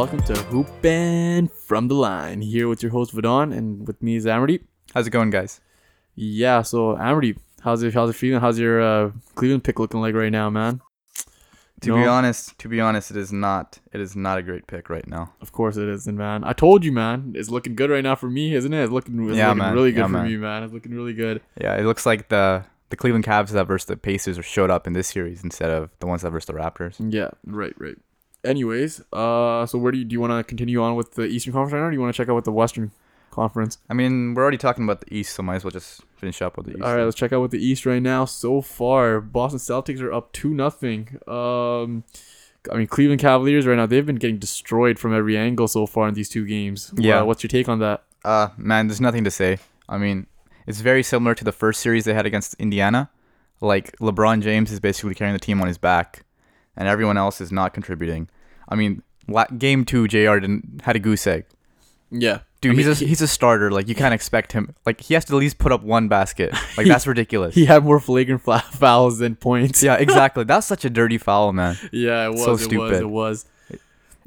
Welcome to Hoopin' from the Line. Here with your host Vadon, and with me is Amardeep. How's it going, guys? Yeah, so Amardeep, how's it? How's it feeling? How's your uh, Cleveland pick looking like right now, man? To No? be honest, to be honest, it is not. It is not a great pick right now. Of course it isn't, man. I told you, man. It's looking good right now for me, isn't it? It's looking, it's Yeah, looking man. really good Yeah, for man. me, man. It's looking really good. Yeah, it looks like the the Cleveland Cavs that versus the Pacers showed up in this series instead of the ones that versus the Raptors. Yeah, right, right. Anyways, uh, so where do you do you want to continue on with the Eastern Conference right now? Or do you want to check out with the Western Conference? I mean, we're already talking about the East, so might as well just finish up with the East. All right, let's check out with the East right now. So far, Boston Celtics are up two nothing. Um, I mean Cleveland Cavaliers right now they've been getting destroyed from every angle so far in these two games. Yeah. Uh, what's your take on that? Uh, man, there's nothing to say. I mean, it's very similar to the first series they had against Indiana. Like LeBron James is basically carrying the team on his back, and everyone else is not contributing. I mean, la- game two, J.R. didn't had a goose egg. Yeah, Dude, I mean, he's a, he- he's a starter. Like you can't expect him. Like he has to at least put up one basket. Like that's ridiculous. he had more flagrant fouls than points. yeah, exactly. That's such a dirty foul, man. yeah, it was. So it was. stupid. It was.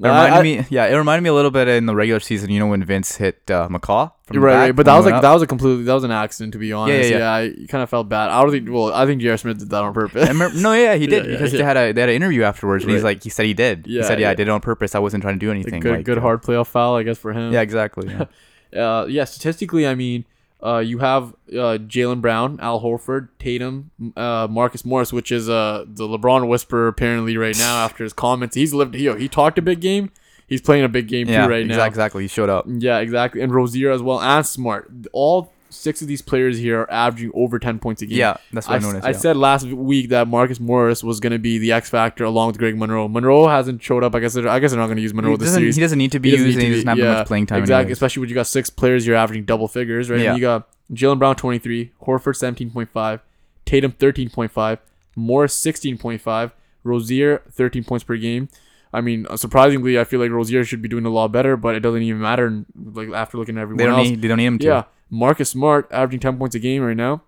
It reminded I- I- me. Yeah, it reminded me a little bit in the regular season. You know when Vince hit uh, McCaw from right, the right, but that was like up? that was a completely that was an accident to be honest. yeah, Yeah, yeah. I kind of felt bad. I don't think. Well, I think J.R. Smith did that on purpose. Remember- no, yeah, he did Yeah, yeah, because yeah. they had a they had an interview afterwards, and he's like, he said he did. Yeah, he said, yeah, yeah. I did it on purpose. I wasn't trying to do A anything. good, like, good uh, hard playoff foul, I guess, for him. Yeah, exactly. Yeah. uh, yeah, statistically, I mean, uh, you have uh, Jaylen Brown, Al Horford, Tatum, uh, Marcus Morris, which is uh, the LeBron whisperer apparently right now after his comments. He's lived, he, he talked a big game. He's playing a big game yeah, too right exac- now. exactly. He showed up. Yeah, exactly. And Rozier as well, and Smart. All six of these players here are averaging over 10 points a game. Yeah, that's what I noticed. I yeah. said last week that Marcus Morris was going to be the X factor along with Greg Monroe. Monroe hasn't showed up. I guess they're, I guess they're not going to use Monroe he this doesn't, series. he doesn't need to be He doesn't used. need and to He doesn't have yeah, much playing time. Exactly, anyways. especially when you got six players, you're averaging double figures, right? Yeah. And you got Jaylen Brown 23, Horford 17.5, Tatum 13.5, Morris 16.5, Rozier 13 points per game. I mean, uh, surprisingly, I feel like Rozier should be doing a lot better, but it doesn't even matter. Like after looking at everyone They don't else, need. They don't need him to. yeah, Marcus Smart averaging 10 points a game right now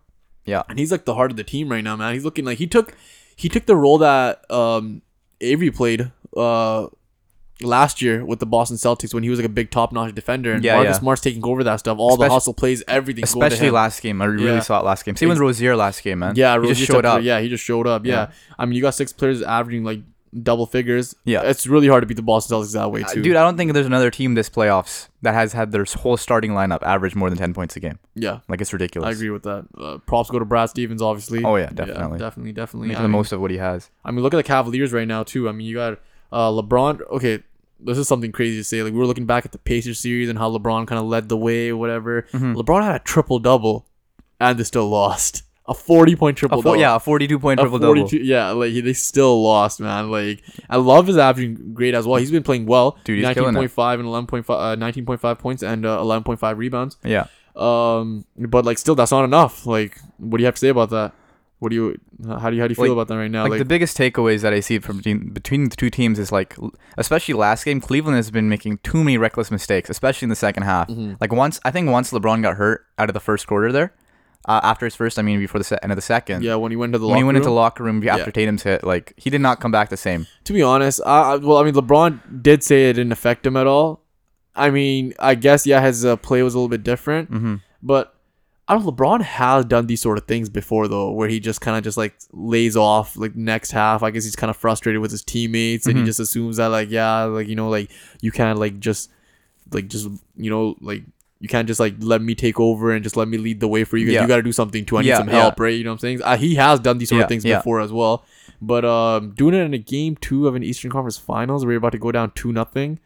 Yeah. and he's like the heart of the team right now, man. He's looking like he took he took the role that um Avery played uh last year with the Boston Celtics when he was like a big top notch defender and Yeah, Marcus yeah. Smart's taking over that stuff. All the hustle plays, everything. Especially last game. I really Yeah. saw it last game. Same with Rozier last game, man. Yeah, he Rozier just showed up. Yeah, he just showed up. Yeah. Yeah. I mean you got six players averaging like double figures. Yeah. It's really hard to beat the Boston Celtics that way Uh, too. Dude, I don't think there's another team this playoffs that has had their whole starting lineup average more than 10 points a game. yeah. Like, it's ridiculous. I agree with that. Uh, props go to Brad Stevens, obviously. Oh, yeah, definitely. definitely, definitely. Making I the mean- most of what he has. I mean, look at the Cavaliers right now too. I mean, you got uh, LeBron. Okay, this is something crazy to say. Like we were looking back at the Pacers series and how LeBron kind of led the way, or whatever. Mm-hmm. LeBron had a triple double, and they still lost. A forty point triple double. yeah, a 42 triple double. yeah, like he- they still lost, man. Like I love his averaging great as well. He's been playing well. Dude, he's nineteen killing it. point five and eleven point five, uh, nineteen point five points and uh, eleven point five rebounds. Yeah. Um, but like still, that's not enough. Like, what do you have to say about that? What do you? How do you how do you feel Like- about that right now? Like, Like, the biggest takeaways that I see from between, between the two teams is like, especially last game, Cleveland has been making too many reckless mistakes, especially in the second half. Mm-hmm. Like once, I think once LeBron got hurt out of the first quarter there, uh, after his first, I mean before the se- end of the second. yeah, when he went to the When he locker went into room. the locker room after Yeah. Tatum's hit, like he did not come back the same. To be honest, I, I well, I mean, LeBron did say it didn't affect him at all. I mean, I guess yeah, his uh, play was a little bit different, Mm-hmm. but I don't. know, LeBron has done these sort of things before though, where he just kind of just like lays off like next half. I guess he's kind of frustrated with his teammates, and he Mhm. just assumes that like yeah, like you know, like you can't like just like just you know like. You can't just like let me take over and just let me lead the way for you. Yeah. You got to do something too. I need Yeah, some yeah. help, right? You know what I'm saying? Uh, he has done these sort Yeah, of things yeah. before as well. But um, doing it in a game two of an Eastern Conference Finals where you're about to go down two nothing.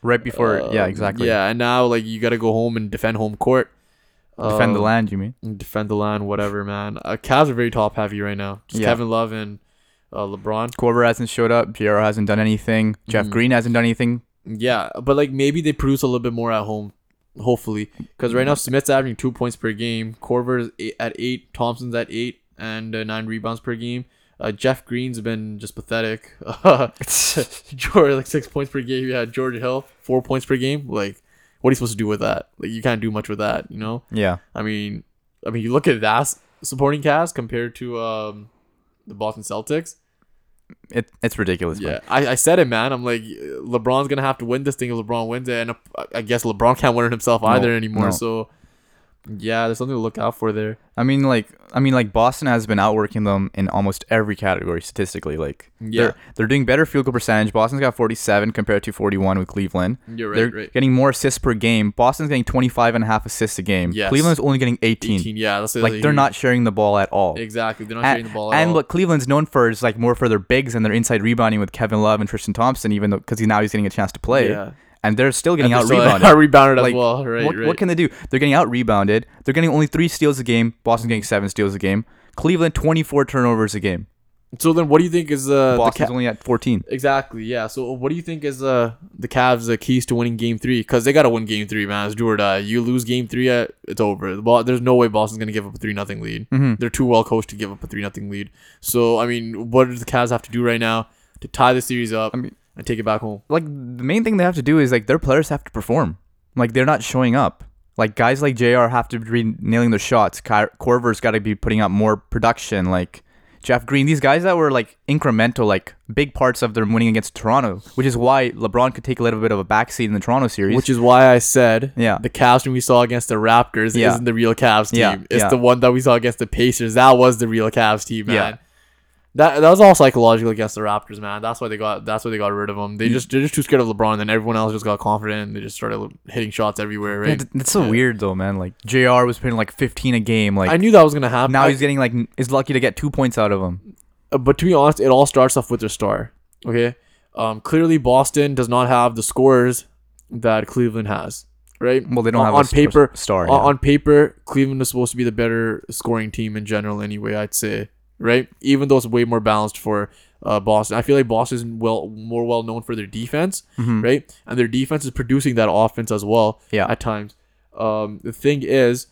Right before, yeah, um, exactly. Yeah, and now like you got to go home and defend home court. Defend the Um, land, you mean? Defend the land, whatever, man. Uh, Cavs are very top heavy right now. Just Yeah. Kevin Love and uh, LeBron. Korver hasn't showed up. JR hasn't done anything. Jeff Mhm. Green hasn't done anything. Yeah, but like maybe they produce a little bit more at home, hopefully. Because right now Smith's averaging two points per game. Korver's at eight. Thompson's at eight and uh, nine rebounds per game. Uh, Jeff Green's been just pathetic. George like six points per game. Yeah, George Hill four points per game. Like, what are you supposed to do with that? Like, you can't do much with that. You know. Yeah. I mean, I mean, you look at that supporting cast compared to um, the Boston Celtics. It, it's ridiculous. Yeah, I, I said it, man. I'm like, LeBron's gonna have to win this thing if LeBron wins it, and uh, I guess LeBron can't win it himself No, either anymore. no. So, yeah, there's something to look out for there. I mean, like, I mean, like Boston has been outworking them in almost every category statistically. Like, Yeah. they're they're doing better field goal percentage. Boston's got 47 compared to 41 with Cleveland. You're right, they're right. getting more assists per game. Boston's getting 25 and a half assists a game. Yes. Cleveland's only getting 18. 18, yeah, that's Like, they're not sharing the ball at all. exactly. They're not And, sharing the ball at all. and all. what Cleveland's known for is like more for their bigs and their inside rebounding with Kevin Love and Tristan Thompson, even though because now he's getting a chance to play, Yeah. And they're still getting out still rebounded. out rebounded as Like, well. Right, what, right. what can they do? They're getting out rebounded. They're getting only three steals a game. Boston's getting seven steals a game. Cleveland 24 turnovers a game. so then, what do you think is uh, the Boston's Ca- only at 14. exactly? Yeah. So, what do you think is uh the Cavs' uh, keys to winning Game Three? Because they gotta win Game Three, man. It's do or die. You lose Game Three, uh, it's over. The ball, there's no way Boston's gonna give up a three nothing lead. Mhm. They're too well coached to give up a three nothing lead. So, I mean, what do the Cavs have to do right now to tie the series up I mean- and take it back home? Like the main thing they have to do is like their players have to perform. Like they're not showing up. Like guys like J.R. have to be nailing their shots. Ky- Korver's got to be putting out more production. Like Jeff Green, these guys that were like incremental, like big parts of their winning against Toronto, which is why LeBron could take a little bit of a backseat in the Toronto series. Which is why I said Yeah. the Cavs team we saw against the Raptors Yeah. isn't the real Cavs team. Yeah, It's yeah. the one that we saw against the Pacers. That was the real Cavs team, man. Yeah. That that was all psychological against the Raptors, man. That's why they got that's why they got rid of him. They just they're just too scared of LeBron, and then everyone else just got confident and they just started hitting shots everywhere, Yeah, right? th- that's so Yeah. weird though, man. Like J.R. was putting like 15 a game. Like I knew that was gonna happen. now he's getting like is lucky to get two points out of him. Uh, but to be honest, it all starts off with their star. Okay, um, clearly Boston does not have the scores that Cleveland has, right? Well, they don't on, have on paper. star. on, yeah. on paper, Cleveland is supposed to be the better scoring team in general, anyway. I'd say, right? Even though it's way more balanced for uh, Boston, I feel like Boston is well more well known for their defense, Mhm. right? And their defense is producing that offense as well Yeah. at times. Um, the thing is,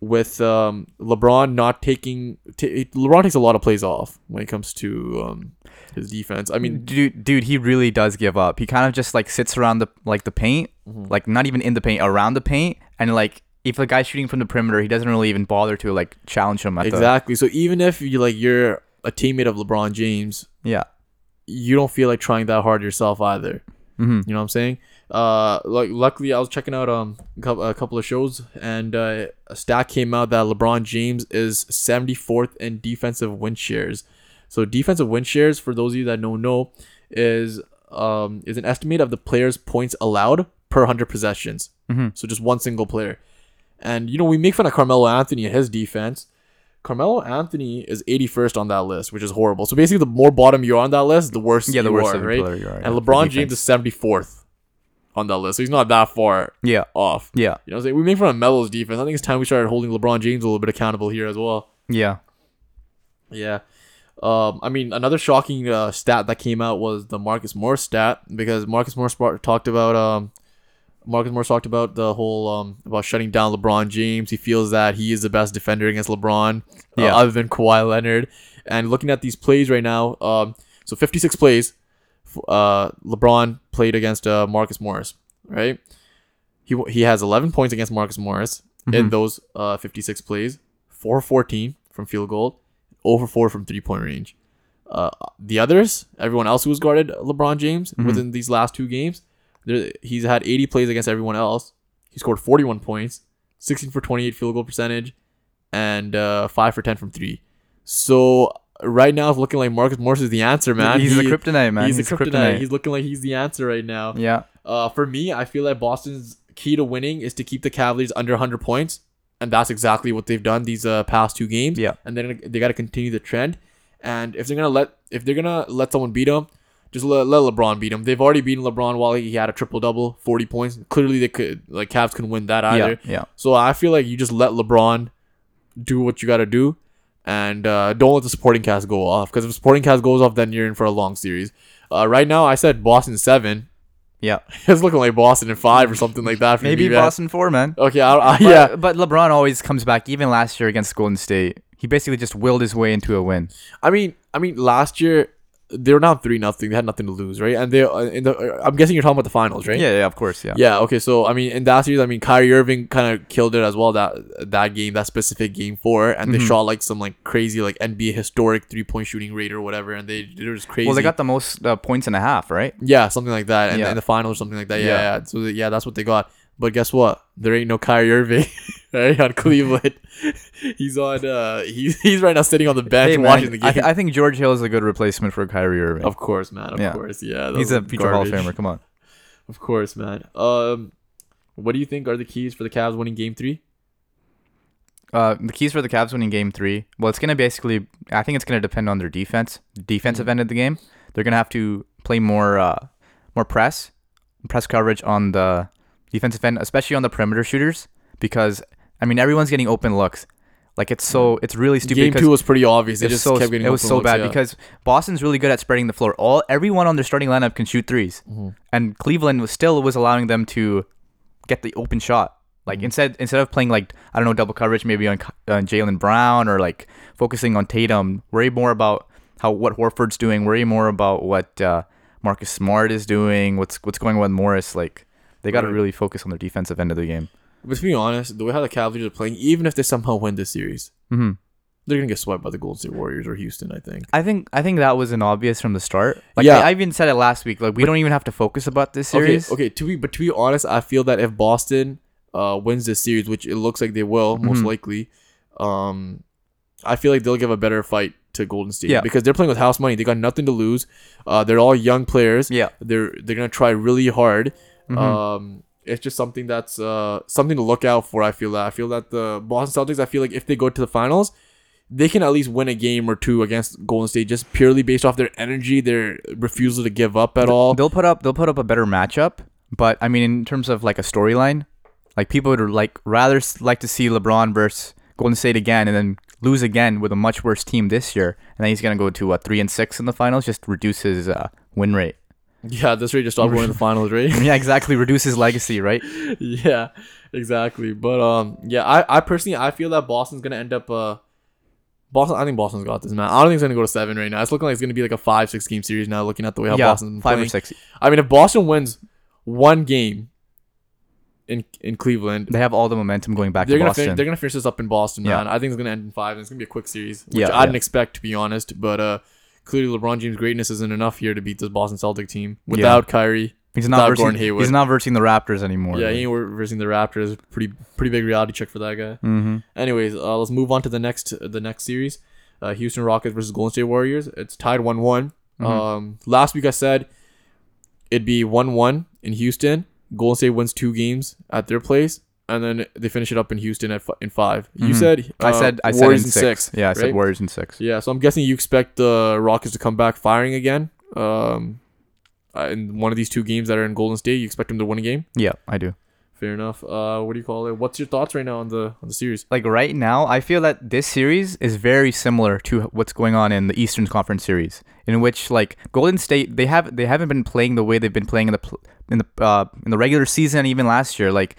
with um, LeBron not taking, t- LeBron takes a lot of plays off when it comes to um, his defense. I mean, dude, dude, he really does give up. He kind of just like sits around the like the paint, Mm-hmm. like not even in the paint, around the paint, and like if the guy's shooting from the perimeter, he doesn't really even bother to like challenge him at exactly. So even if you like you're a teammate of LeBron James, yeah. you don't feel like trying that hard yourself either. Mm-hmm. You know what I'm saying? Uh, like luckily I was checking out um a couple, of shows and uh, a stat came out that LeBron James is 74th in defensive win shares. So defensive win shares for those of you that don't know is um is an estimate of the player's points allowed per 100 possessions. Mhm. So just one single player. And you know we make fun of Carmelo Anthony and his defense. Carmelo Anthony is 81st on that list, which is horrible. So basically, the more bottom you're on that list, the worse Yeah, the you worst are, right? you are, and yeah, LeBron. James is 74th on that list, so he's not that far Yeah, off. yeah, You know what I'm saying? We make fun of Melo's defense. I think it's time we started holding LeBron James a little bit accountable here as well. yeah. Yeah. Um, I mean, another shocking uh, stat that came out was the Marcus Morris stat because Marcus Morris talked about um, Marcus Morris talked about the whole um, about shutting down LeBron James. He feels that he is the best defender against LeBron, uh, other than Kawhi Leonard. And looking at these plays right now, um, so 56 plays, uh, LeBron played against uh, Marcus Morris, right? He he has 11 points against Marcus Morris in Mhm. those uh 56 plays, 4 14 from field goal, over 4 from three point range. Uh, the others, everyone else who has guarded LeBron James Mhm. within these last two games, there, he's had 80 plays against everyone else. He scored 41 points, 16 for 28 field goal percentage, and uh, 5 for 10 from 3. So right now it's looking like Marcus Morris is the answer, man. He's He- the kryptonite, man. He's, the kryptonite. He's looking like he's the answer right now. yeah, Uh, for me, I feel like Boston's key to winning is to keep the Cavaliers under 100 points, and that's exactly what they've done these uh, past two games. Yeah. and then they got to continue the trend. And if they're gonna let if they're gonna let someone beat them, just let, let LeBron beat them. They've already beaten LeBron while he had a triple double, 40 points. Clearly, they could like Cavs couldn't win that either. yeah, yeah. So I feel like you just let LeBron do what you got to do, and uh, don't let the supporting cast go off. Because if the supporting cast goes off, then you're in for a long series. Uh, right now, I said Boston seven. Yeah. it's looking like Boston in five or something like that. For Maybe me. Boston four, man. Okay, I, I, But, yeah. but LeBron always comes back. Even last year against Golden State, he basically just willed his way into a win. I mean, I mean, last year they were down three nothing. They had nothing to lose, right? And they uh, in the uh, I'm guessing you're talking about the finals, right? Yeah, yeah, of course, yeah. Yeah. Okay. So I mean, in that series, I mean, Kyrie Irving kind of killed it as well. That that game, that specific game four, and they Mhm. shot like some like crazy like NBA historic three point shooting rate or whatever, and they they were just crazy. Well, they got the most uh, points and a half, right? yeah, something like that, and Yeah. in the finals, something like that. Yeah, Yeah. yeah. So yeah, that's what they got. But guess what? There ain't no Kyrie Irving right on Cleveland. he's on. uh He's he's right now sitting on the bench Hey, man, watching the game. I, th- I think George Hill is a good replacement for Kyrie Irving. of course, man. Of Yeah. course, yeah. He's a future Hall of. Famer. Come on. Of course, man. Um, what do you think are the keys for the Cavs winning Game Three? Uh, the keys for the Cavs winning Game Three. Well, it's gonna basically. I think it's gonna depend on their defense, defensive Mm-hmm. end of the game. They're gonna have to play more, uh, more press, press coverage on the defensive end, especially on the perimeter shooters, because I mean everyone's getting open looks. Like it's so it's really stupid. Game Two was pretty obvious. They it's just so kept getting. it was so looks, bad yeah. because Boston's really good at spreading the floor. All everyone on their starting lineup can shoot 3s Mhm. and Cleveland was still was allowing them to get the open shot. Like Mhm. instead instead of playing like I don't know double coverage maybe on, on Jaylen Brown or like focusing on Tatum, worry more about how what Horford's doing. Worry more about what uh, Marcus Smart is doing. What's what's going on with Morris. Like they got to Right. really focus on their defensive end of the game. But to be honest, the way how the Cavaliers are playing, even if they somehow win this series, hmm they're gonna get swept by the Golden State Warriors or Houston. I think. I think I think that was an obvious from the start. Like Yeah. I, I even said it last week. Like we But- don't even have to focus about this series. Okay, okay. To be but to be honest, I feel that if Boston uh wins this series, which it looks like they will, most Mhm. likely, um, I feel like they'll give a better fight to Golden State. Yeah. because they're playing with house money. They got nothing to lose. Uh, they're all young players. Yeah. They're they're gonna try really hard. Mhm. Um, it's just something that's uh something to look out for. I feel that I feel that the Boston Celtics. I feel like if they go to the finals, they can at least win a game or two against Golden State just purely based off their energy, their refusal to give up at all. They'll put up they'll put up a better matchup, but I mean in terms of like a storyline, like people would like rather like to see LeBron versus Golden State again and then lose again with a much worse team this year, and then he's gonna go to a three and six in the finals, just reduce his uh, win rate. Yeah, this rate just stopped going to the finals, right? yeah, exactly, reduce his legacy, right? yeah, exactly. But um, yeah, I, I personally I feel that Boston's gonna end up uh, Boston. I think Boston's got this man. I don't think it's gonna go to seven right now. It's looking like it's gonna be like a five six game series now. Looking at the way how yeah, Boston's five playing. or six. I mean, if Boston wins one game in in Cleveland, They have all the momentum going back they're to gonna Boston. fin- they're gonna finish this up in Boston, Yeah. man. I think it's gonna end in five. and It's gonna be a quick series, which Yeah, I didn't expect to be honest. But uh, clearly LeBron James' greatness isn't enough here to beat this Boston Celtic team without Kyrie. he's not versing, he's not versing the Raptors anymore. Yeah, he ain't versing the Raptors. Pretty pretty big reality check for that guy. mm-hmm. Anyways, uh, let's move on to the next the next series. Uh, Houston Rockets versus Golden State Warriors. It's tied one one. Mhm. Um, last week I said it'd be one one in Houston. Golden State wins two games at their place, and then they finish it up in Houston at fi- in 5 You Mhm. said I uh, said I said Warriors in six. Yeah, I said? Warriors in six. Yeah, so I'm guessing you expect the Rockets to come back firing again. Um, uh, in one of these two games that are in Golden State, you expect them to win a game. Yeah, I do. Fair enough. Uh, what do you call it? What's your thoughts right now on the on the series? like right now, I feel that this series is very similar to what's going on in the Eastern Conference series, in which like Golden State they have they haven't been playing the way they've been playing in the pl- in the uh, in the regular season and even last year. Like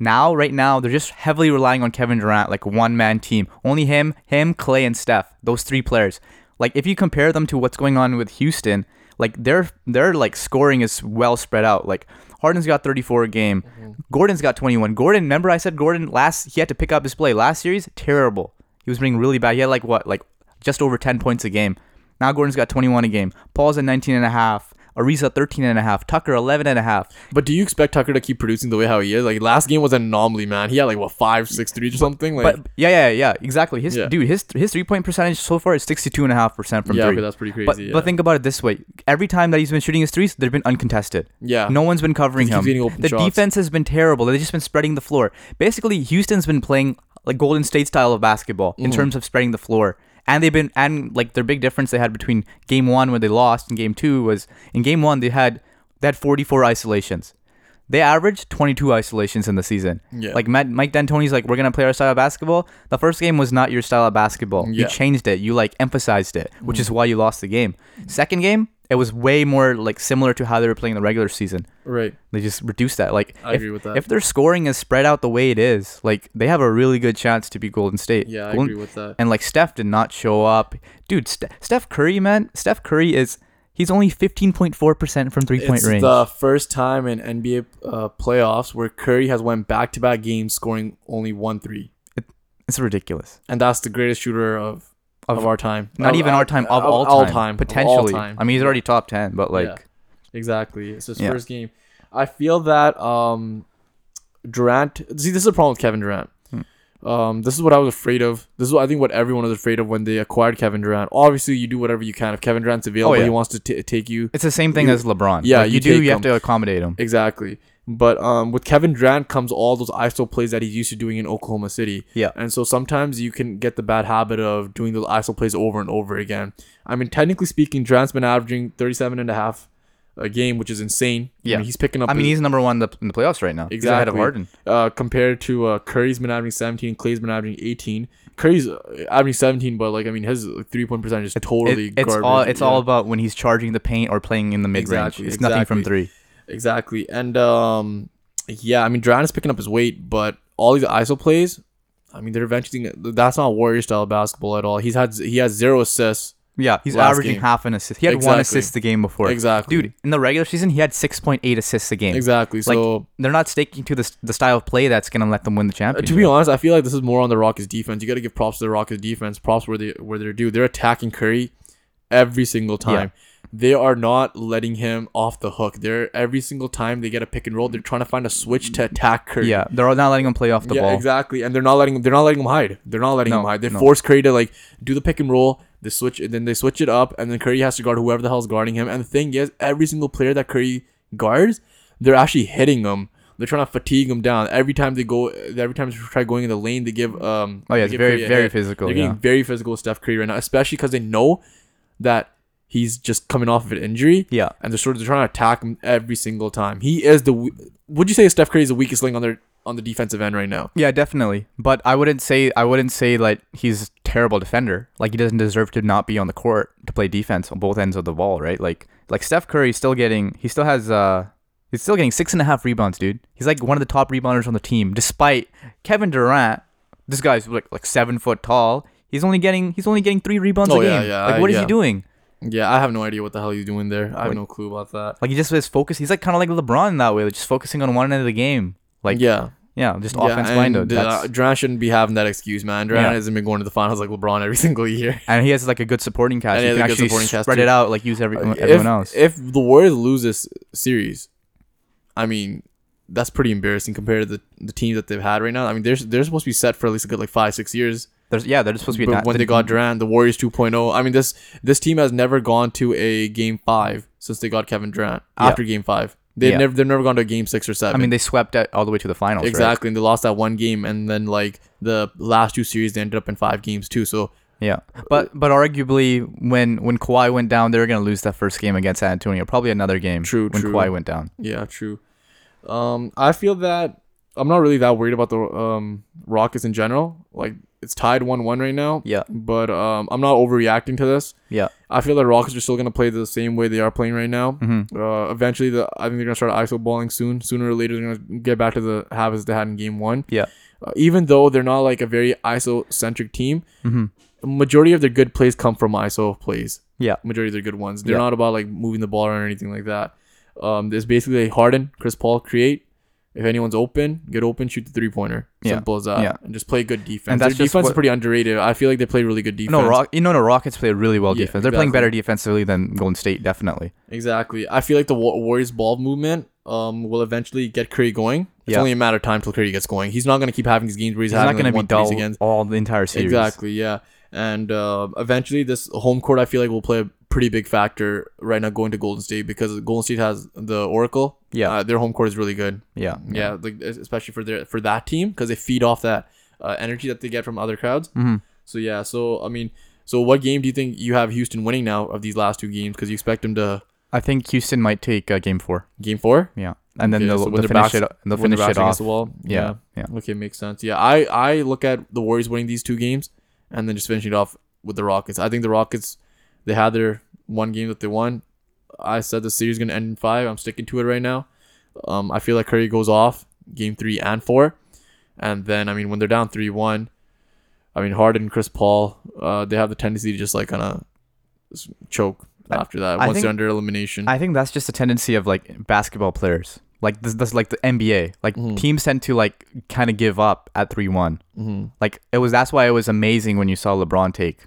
now, right now, they're just heavily relying on Kevin Durant, like one man team. Only him, him, Clay, and Steph. Those three players. Like if you compare them to what's going on with Houston, like their their like scoring is well spread out. Like Harden's got 34 a game. Mm-hmm. Gordon's got 21. Gordon, remember I said Gordon last he had to pick up his play last series. Terrible. He was playing really bad. He had like what like just over 10 points a game. Now Gordon's got 21 a game. Paul's at 19 and a half. Ariza 13 and a half. Tucker 11 and a half. But do you expect Tucker to keep producing the way how he is? Like last game was an anomaly, man. He had like what five, six threes or something. Like But yeah, yeah, yeah, exactly. His Yeah. dude, his his three point percentage so far is 62 and a half percent from yeah, three. okay, that's pretty crazy. but yeah. but think about it this way: every time that he's been shooting his threes, they've been uncontested. yeah, No one's been covering him. The shots. defense has been terrible. They've just been spreading the floor. Basically, Houston's been playing like Golden State style of basketball in Mhm. terms of spreading the floor. And they've been and like their big difference they had between game one when they lost and game two was in game one they had they had 44 isolations. They averaged 22 isolations in the season. Yeah. Like Matt, Mike D'Antoni's like, we're gonna play our style of basketball. The first game was not your style of basketball. Yeah. You changed it. You like emphasized it, which mm-hmm. is why you lost the game. Second game, it was way more like similar to how they were playing the regular season. right. They just reduced that. Like I if, agree with that. if their scoring is spread out the way it is, like they have a really good chance to beat Golden State. Yeah, I agree with that. And like Steph did not show up, dude. Ste- Steph Curry, man. Steph Curry is He's only 15.4% from three point range. It's the first time in NBA uh, playoffs where Curry has went back to back games scoring only one three, it's ridiculous. and that's the greatest shooter of of, Of- our time. Not Of- even our time, of, all time. all time, of all Potentially. time. I mean, he's already top 10, but like, Yeah. Exactly. It's his Yeah. first game. I feel that um Durant see this is a problem with Kevin Durant. Hmm. Um this is what I was afraid of. This is what I think what everyone was afraid of when they acquired Kevin Durant. Obviously you do whatever you can if Kevin Durant's available, Oh, yeah. he wants to t- take you it's the same thing You- as LeBron. yeah, Like, you you, do, you have him. to accommodate him. Exactly. But um, with Kevin Durant comes all those ISO plays that he's used to doing in Oklahoma City. Yeah. And so sometimes you can get the bad habit of doing those ISO plays over and over again. I mean, technically speaking, Durant's been averaging 37 and a half a game, which is insane. I Yeah. mean, he's picking up I mean, his- he's number one in the, in the playoffs right now. He's ahead of Exactly. Harden. uh, compared to uh, Curry's been averaging 17, Clay's been averaging 18. Curry's uh, averaging 17, but like I mean, his three point percentage is It- totally it's garbage. all it's Yeah. all about when he's charging the paint or playing in the mid range. Exactly, it's nothing from three. Exactly. And um yeah, I mean Durant is picking up his weight, but all these ISO plays, I mean they're eventually that's not Warrior style basketball at all. He's had he has zero assists. Yeah, he's averaging game. half an assist. He had one assist the game before. Exactly. Dude, in the regular season, he had 6.8 assists a game. Exactly. Like, So They're not sticking to the, the style of play that's going to let them win the uh, championship. to be honest, I feel like this is more on the Rockets defense. You got to give props to the Rockets defense. Props where they where they're due. They're attacking Curry every single time. They are not letting him off the hook. They're every single time they get a pick and roll, they're trying to find a switch to attack Curry. yeah, they're not letting him play off the yeah, ball. exactly. And they're not letting they're not letting him hide. They're not letting No, him hide. They no. force Curry to like do the pick and roll. They switch then they switch it up, and then Curry has to guard whoever the hell's guarding him. And the thing is, every single player that Curry guards, they're actually hitting him. They're trying to fatigue him down every time they go. Every time they try going in the lane, they give um. Oh, yeah, it's very, very hit. physical. They're Yeah. getting very physical with Steph Curry right now, especially because they know that he's just coming off of an injury yeah. and they're sort of they're trying to attack him every single time. He is the. Would you say Steph Curry is the weakest link on their on the defensive end right now? Yeah, definitely. But I wouldn't say I wouldn't say like he's a terrible defender. Like he doesn't deserve to not be on the court to play defense on both ends of the ball, right? Like like Steph Curry still getting he still has uh he's still getting six and a half rebounds, dude. He's like one of the top rebounders on the team, despite Kevin Durant. This guy's like like seven foot tall. He's only getting he's only getting three rebounds Oh, a game. yeah, like I- what is yeah. he doing? Yeah, I have no idea what the hell he's doing there. I have Like- no clue about that. Like he just is focused. He's like kind of like LeBron in that way, like just focusing on one end of the game. Like yeah, yeah, just yeah, offense and, minded. Uh, That's- Durant shouldn't be having that excuse, man. Durant Yeah. hasn't been going to the finals like LeBron every single year. and he has like a good supporting cast. And he has can a good actually supporting cast, spread too. it out, like use every, Uh, everyone if, else. If the Warriors lose this series, I mean, that's pretty embarrassing compared to the, the teams that they've had right now. I mean, they're they're supposed to be set for at least a good like five six years. There's yeah, they're supposed to be. But when they got Durant, the Warriors 2.0. I mean, this this team has never gone to a game five since they got Kevin Durant. Yeah. After game five, they've Yeah. never they've never gone to a game six or seven. I mean, they swept all the way to the finals. right? exactly, and they lost that one game, and then like the last two series, they ended up in five games too. So Yeah, but but arguably when when Kawhi went down, they were gonna lose that first game against San Antonio. Probably another game. True, When true. Kawhi went down. yeah, true. Um, I feel that I'm not really that worried about the um Rockets in general. Like it's tied one one right now. Yeah, But um, I'm not overreacting to this. yeah. I feel the Rockets are still gonna play the same way they are playing right now. hmm Uh, eventually, the I think they're gonna start ISO balling soon. Sooner or later, they're gonna get back to the habits they had in Game One. Yeah. Uh, even though they're not like a very ISO centric team, hmm a majority of their good plays come from ISO plays. Yeah. Majority of their good ones. They're Yeah. not about like moving the ball or anything like that. Um, there's basically a Harden, Chris Paul create. If anyone's open, get open, shoot the three pointer. Yeah. Simple as that. Yeah. And just play good defense. And Their that's just defense is pretty underrated. I feel like they play really good defense. No, Rock. You know, the Rockets play really well Yeah, defense. They're playing better defensively than Golden State, definitely. Exactly. I feel like the Warriors ball movement um will eventually get Curry going. It's Yeah. only a matter of time till Curry gets going. He's not going to keep having these games where he's, He's not having gonna be one threes dull again. all the entire series. Exactly. Yeah. And uh, eventually, this home court I feel like will play a pretty big factor right now going to Golden State because Golden State has the Oracle. Yeah. Uh, their home court is really good. Yeah. Yeah, like especially for their for that team because they feed off that uh, energy that they get from other crowds. hmm So yeah. So I mean, so what game do you think you have Houston winning now of these last two games? Because you expect them to I think Houston might take uh, Game Four. game four. Yeah, and then Okay, they'll, so they'll finish backs- it. They'll finish it off. the wall. Yeah, yeah. Okay, makes sense. Yeah, I I look at the Warriors winning these two games and then just finishing it off with the Rockets. I think the Rockets they had their one game that they won. I said the series gonna end in five. I'm sticking to it right now. Um, I feel like Curry goes off game three and four, and then I mean when they're down three one, I mean Harden, Chris Paul, uh, they have the tendency to just like kind of choke. after that I once think- they're under elimination. I think that's just a tendency of like basketball players. Like this, this like the NBA. Like Mhm. teams tend to like kind of give up at three one. hmm Like it was. That's why it was amazing when you saw LeBron take.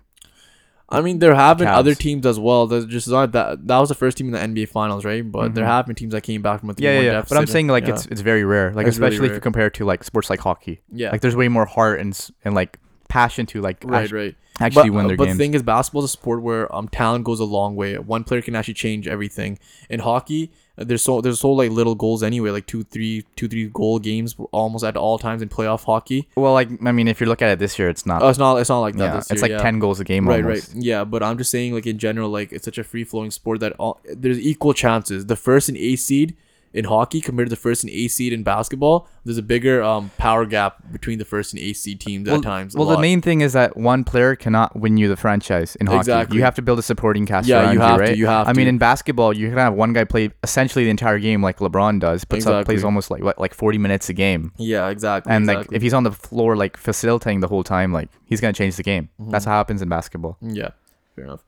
I mean, there have been Cavs. other teams as well. There's just not that. That was the first team in the NBA Finals, right? But there Mhm. have been teams that came back from a Yeah, three-one yeah, yeah. deficit. But I'm saying like yeah. it's it's very rare. Like It's really especially if you compare it to like sports like hockey. yeah, Like there's way more heart and and like passion to like right, act- right. actually but, win their but games. the thing is, basketball is a sport where um talent goes a long way. One player can actually change everything. In hockey, there's so there's so like little goals anyway, like two, three, two, three goal games almost at all times in playoff hockey. well, like I mean, if you look at it this year, it's not. Oh, it's not it's not like that. yeah, it's year, like yeah. ten goals a game. Right, almost. right, yeah. But I'm just saying, like in general, like it's such a free flowing sport that all there's equal chances. The first and eighth seed in hockey compared to the first and eighth seed in basketball, there's a bigger um power gap between the first and eighth seed teams Well, at times. well, the main thing is that one player cannot win you the franchise in hockey. Exactly. You have to build a supporting cast Yeah, you you, have to, right? you have I mean, in basketball, you can have one guy play essentially the entire game like LeBron does, but some Exactly. plays almost like what, like 40 minutes a game. yeah, exactly. And like if he's on the floor like facilitating the whole time, like he's gonna change the game. Mm-hmm. That's how it happens in basketball. Yeah, fair enough.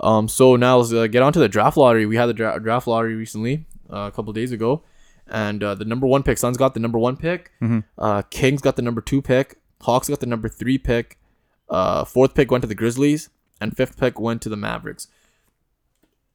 Um, so now let's uh, get on to the draft lottery. We had the dra- draft lottery recently, uh, a couple days ago, and uh, the number one pick, Suns got the number one pick. Mhm. Uh, Kings got the number two pick. Hawks got the number three pick. Uh, fourth pick went to the Grizzlies, and fifth pick went to the Mavericks.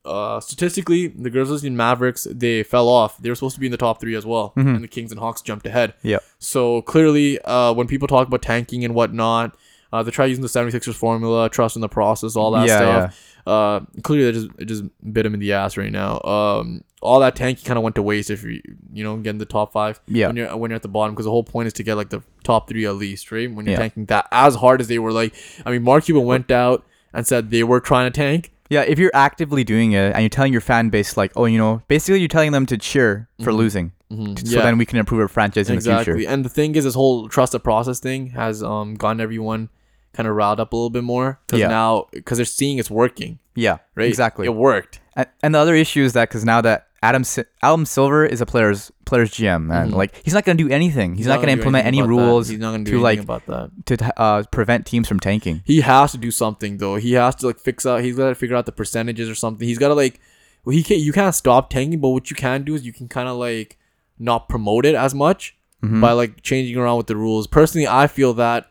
Uh, statistically, the Grizzlies and Mavericks they fell off. They were supposed to be in the top three as well, and the Kings and Hawks jumped ahead. Yeah. So clearly, uh, when people talk about tanking and whatnot, uh, they try using the 76ers formula, trust in the process, all that Yeah, stuff. Uh, clearly, they just it just bit him in the ass right now. Um, all that tanking kind of went to waste if you you know get in the top five. Yeah. When you're when you're at the bottom, because the whole point is to get like the top three at least, right? When you're Yeah. tanking that as hard as they were, like I mean, Mark Cuban went out and said they were trying to tank. Yeah, if you're actively doing it and you're telling your fan base like, oh, you know, basically you're telling them to cheer for losing, Mhm. so then we can improve our franchise in the exactly. future. And the thing is, this whole trust the process thing has um gotten everyone kind of riled up a little bit more because Yeah. now because they're seeing it's working, Yeah, right? exactly. it worked. And, and the other issue is that because now that Adam Si- Adam Silver is a player's player's GM, man, Mhm. like he's not gonna do anything. He's, not, gonna do implement any that. rules He's not gonna do to anything like about that. to uh, prevent teams from tanking. He has to do something though. He has to like fix out. He's got to figure out the percentages or something. He's got to like. Well, he can't. You can't stop tanking, but what you can do is you can kind of like not promote it as much Mhm. by like changing around with the rules. Personally, I feel that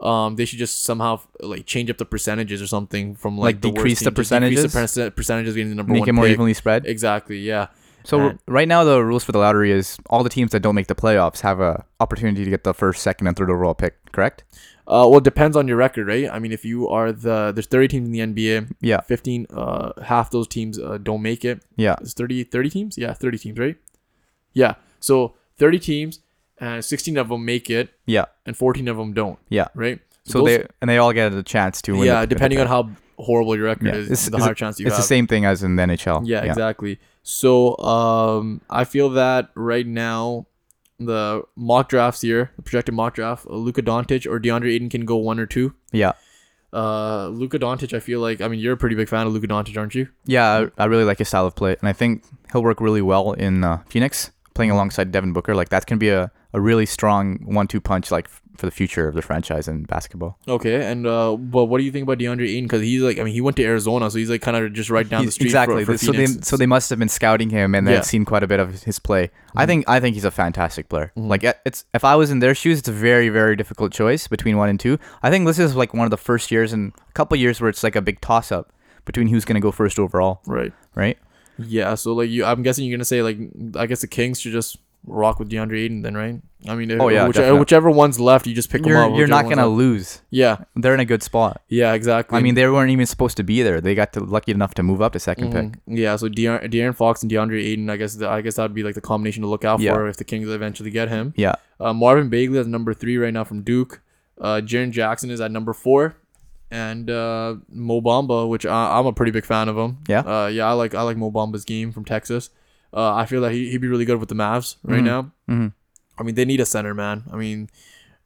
um they should just somehow like change up the percentages or something from like, Like the decrease the percentages, decrease the percentages? percent- percentages getting the number Make one it more pick. evenly spread. Exactly. Yeah. So And- right now the rules for the lottery is all the teams that don't make the playoffs have a opportunity to get the first, second, and third overall pick. Correct? Uh, well, it depends on your record, right? I mean, if you are the there's 30 teams in the NBA, Yeah, 15 uh half those teams uh, don't make it. yeah, It's 30 30 teams? Yeah, 30 teams, right? Yeah. So 30 teams and 16 of them make it yeah, and 14 of them don't, yeah. right? So those- they and they all get a chance to win. yeah, the, depending on how horrible your record Yeah, is, it's- the it's- higher chance you it's have. the same thing as in the NHL. Yeah, exactly. So um, I feel that right now, the mock drafts here, the projected mock draft, uh, Luka Doncic or DeAndre Ayton can go one or two. Yeah, Uh, Luka Doncic, I feel like I mean you're a pretty big fan of Luka Doncic, aren't you? yeah. I, I really like his style of play, and I think he'll work really well in uh, Phoenix, playing alongside Devin Booker. Like that's gonna be a, a really strong one-two punch, like f- for the future of the franchise in basketball. Okay, and uh, but what do you think about DeAndre Ayton? Because he's like, I mean, he went to Arizona, so he's like kind of just right down the street. exactly. For, for so they so they must have been scouting him, and they've seen quite a bit of his play. I Mhm. think I think he's a fantastic player. Mhm. Like it's if I was in their shoes, it's a very very difficult choice between one and two. I think this is like one of the first years in a couple years where it's like a big toss up between who's gonna go first overall, right. right? Yeah, so like you, I'm guessing you're gonna say like I guess the Kings should just rock with DeAndre Ayton then, right? I mean, if, Oh, yeah, which, whichever one's left, you just pick them You're up. you're not gonna lose. Yeah, They're in a good spot. yeah, exactly. I mean, they weren't even supposed to be there. They got to lucky enough to move up to 2nd pick. Mhm. Yeah, so De'Aaron, De'Aaron Fox and DeAndre Ayton, I guess the, I guess that'd be like the combination to look out Yeah. for if the Kings eventually get him. Yeah, Uh, Marvin Bagley is number three right now from Duke. Uh, Jaren Jackson is at number four, and uh, Mo Bamba, which I, I'm a pretty big fan of him. Yeah? Uh, yeah, I like I like Mo Bamba's game from Texas. Uh, I feel that he he'd be really good with the Mavs right Mhm. now. Mhm. I mean, they need a center, man. I mean.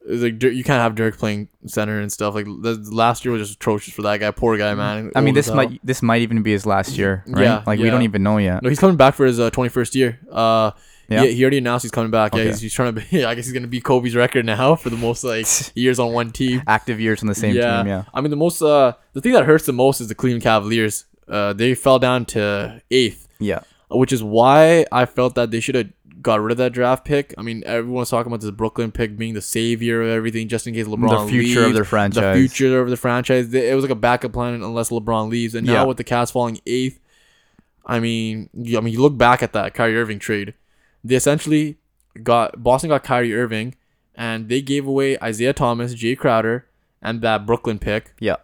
Like you can't have Dirk playing center and stuff. Like the, last year was just atrocious for that guy. Poor guy, man. I mean, this might this might even be his last year, right? Yeah, like we don't even know yet. No, he's coming back for his uh, 21st year. Uh, Yeah? yeah. He, already announced he's coming back. Yeah, he's, he's trying to. Be, I guess he's gonna be Kobe's record now for the most like years on one team. Active years on the same yeah. team, yeah. I mean, the most. Uh, the thing that hurts the most is the Cleveland Cavaliers. uh, they fell down to eighth, Yeah. Which is why I felt that they should have got rid of that draft pick. I mean, everyone's talking about this Brooklyn pick being the savior of everything, just in case LeBron the future of their franchise. the future of the franchise. It was like a backup plan unless LeBron leaves. And now Yeah. with the Cavs falling eighth, I mean, you, I mean, you look back at that Kyrie Irving trade. They essentially got Boston got Kyrie Irving, and they gave away Isaiah Thomas, Jae Crowder, and that Brooklyn pick. Yeah.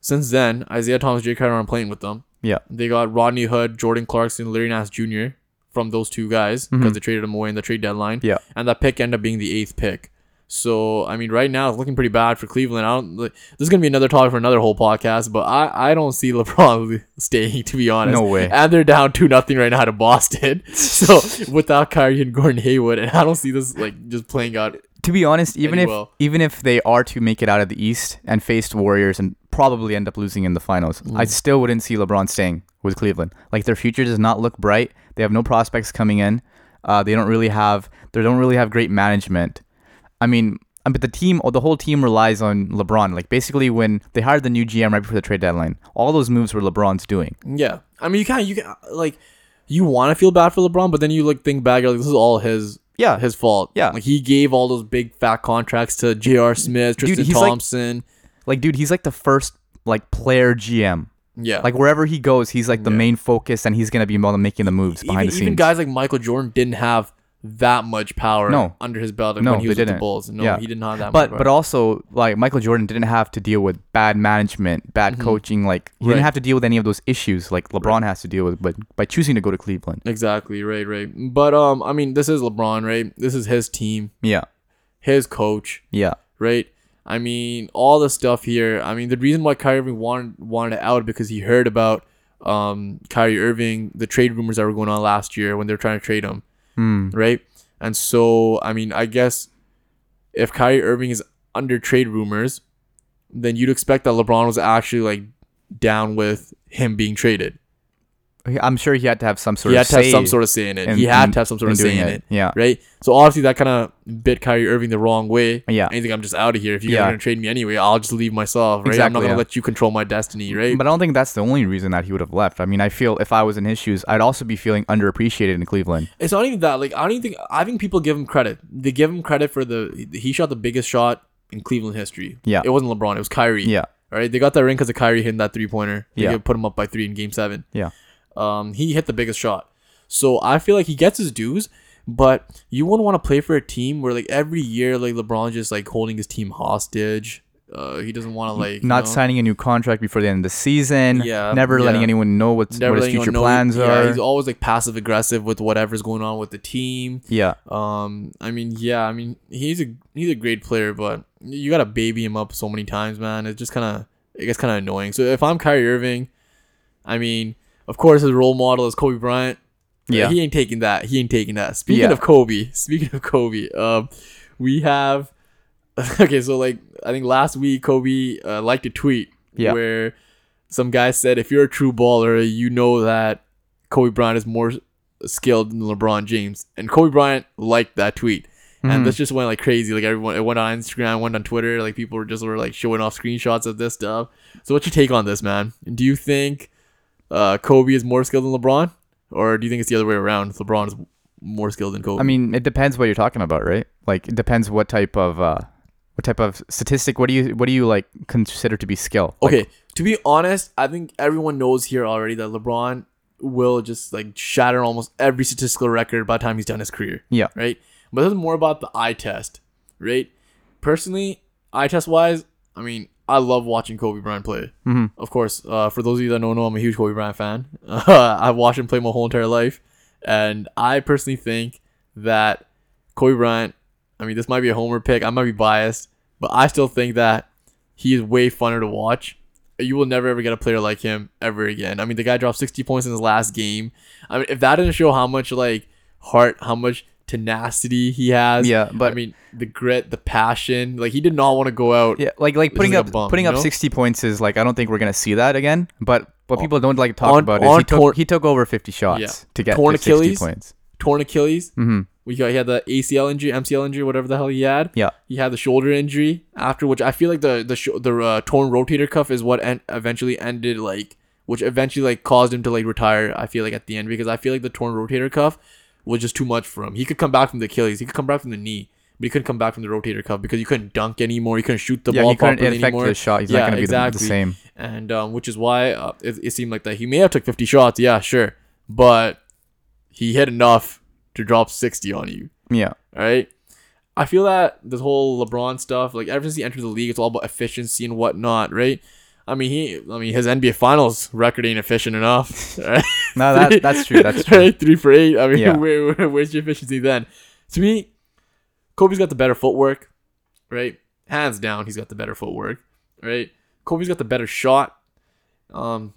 Since then, Isaiah Thomas, Jae Crowder aren't playing with them. Yeah. They got Rodney Hood, Jordan Clarkson, Larry Nance Jr. from those two guys because they traded them away in the trade deadline. Mm-hmm. Yeah. And that pick ended up being the eighth pick. So I mean, right now it's looking pretty bad for Cleveland. I don't. Like, this is gonna be another topic for another whole podcast, but I I don't see LeBron staying to be honest. No way. And they're down two nothing right now to Boston. so without Kyrie and Gordon Hayward, and I don't see this like just playing out. To be honest, even if well. even if they are to make it out of the East and face Warriors and probably end up losing in the finals, I Mm. still wouldn't see LeBron staying with Cleveland. Like their future does not look bright. They have no prospects coming in. Uh, they don't really have they don't really have great management. I mean, I mean, the team or the whole team relies on LeBron. Like basically, when they hired the new GM right before the trade deadline, all those moves were LeBron's doing. Yeah, I mean, you kind of you can like you want to feel bad for LeBron, but then you like think back, you're like this is all his Yeah, his fault. Yeah. like he gave all those big fat contracts to J.R. Smith, Tristan like- Thompson. like dude, he's like the first like player GM. yeah, Like wherever he goes, he's like the main focus, and he's gonna be in making the moves behind even, the scenes. even guys like Michael Jordan didn't have that much power No. under his belt No, when he was with the. Bulls. No, Yeah. he didn't have that but much. but power. also like Michael Jordan didn't have to deal with bad management, bad coaching. Like he Mm-hmm. Right. didn't have to deal with any of those issues like LeBron has to deal with. But by choosing to go to Cleveland, exactly right, right. But um, I mean, this is LeBron, right? This is his team, yeah, his coach. yeah, right? I mean, all the stuff here. I mean, the reason why Kyrie Irving wanted wanted out because he heard about um Kyrie Irving, the trade rumors that were going on last year when they were trying to trade him, Hmm. right? And so, I mean, I guess if Kyrie Irving is under trade rumors, then you'd expect that LeBron was actually like down with him being traded. I'm sure he had to have some sort He of had to have some sort of say in it. in- he had in- to have some sort of say in it. it. Yeah, Right? So obviously that kind of bit Kyrie Irving the wrong way. Yeah. Think I'm just out of here. If you're Yeah. gonna trade me anyway, I'll just leave myself. Right? I'm not gonna yeah. let you control my destiny. Right? But I don't think that's the only reason that he would have left. I mean, I feel if I was in his shoes, I'd also be feeling underappreciated in Cleveland. it's not even that. Like I don't even think. I think people give him credit. They give him credit for the he shot the biggest shot in Cleveland history. Yeah. It wasn't LeBron. It was Kyrie. Yeah, All right. They got that ring because of Kyrie hitting that three pointer. They Yeah. put him up by three in Game Seven. yeah, Um, he hit the biggest shot. So I feel like he gets his dues, but you wouldn't want to play for a team where like every year like LeBron just like holding his team hostage. Uh, he doesn't want to like you not know, signing a new contract before the end of the season. Yeah, never letting anyone know what's, never what his future plans yeah, are. He's always like passive aggressive with whatever's going on with the team. yeah, Um, I mean, yeah, I mean he's a he's a great player, but you gotta baby him up so many times, man. It's just kind of it gets kind of annoying. So if I'm Kyrie Irving, I mean, of course his role model is Kobe Bryant. Yeah. he ain't taking that. He ain't taking that. Speaking Yeah. of Kobe, speaking of Kobe, um, we have okay. So like I think last week Kobe uh, liked a tweet Yeah. where some guy said, "If you're a true baller, you know that Kobe Bryant is more skilled than LeBron James." And Kobe Bryant liked that tweet, Mhm. and this just went like crazy. Like everyone, it went on Instagram, went on Twitter. Like people were just were like showing off screenshots of this stuff. So what's your take on this, man? Do you think uh, Kobe is more skilled than LeBron, or do you think it's the other way around? LeBron is more skilled than Kobe. I mean, it depends what you're talking about, right? Like, it depends what type of uh, what type of statistic. What do you what do you like consider to be skill? Like, Okay, to be honest, I think everyone knows here already that LeBron will just like shatter almost every statistical record by the time he's done his career, yeah, right? But this is more about the eye test, right? Personally, eye test wise, I mean, I love watching Kobe Bryant play. hmm Of course, uh, for those of you that don't know, I'm a huge Kobe Bryant fan. I've watched him play my whole entire life, and I personally think that Kobe Bryant. I mean, this might be a homer pick. I might be biased, but I still think that he is way funner to watch. You will never ever get a player like him ever again. I mean, the guy dropped 60 points in his last game. I mean, if that didn't show how much like heart, how much tenacity he has. Yeah, but- I mean, the grit, the passion. Like he did not want to go out. yeah. Like like putting up bum, putting you up know? 60 points is like I don't think we're gonna see that again. But what people don't like to talk on- about is he took tor- he took over 50 shots Yeah. to get Torn to 60 Achilles? points. Torn Achilles. hmm We got he had the ACL injury, MCL injury, whatever the hell he had. Yeah. He had the shoulder injury after which I feel like the the sh- the uh, torn rotator cuff is what en- eventually ended like which eventually like caused him to like retire. I feel like at the end because I feel like the torn rotator cuff was just too much for him. He could come back from the Achilles, he could come back from the knee, but he couldn't come back from the rotator cuff because you couldn't dunk anymore. You couldn't shoot the yeah, ball he couldn't properly affect anymore. the shot. He's Yeah, not going to be the- the, exactly. same. and um, which is why uh, it, it seemed like that he may have took 50 shots. Yeah, sure, but he hit enough to drop 60 on you. Yeah. All right. I feel that this whole LeBron stuff, like ever since he entered the league, it's all about efficiency and whatnot, right? I mean, he, I mean, his NBA Finals record ain't efficient enough. Right? No, that, that's true. That's true. right? Three for eight. I mean, Yeah. where, where, where's your efficiency then? To me, Kobe's got the better footwork, right? Hands down, he's got the better footwork, right? Kobe's got the better shot. Um,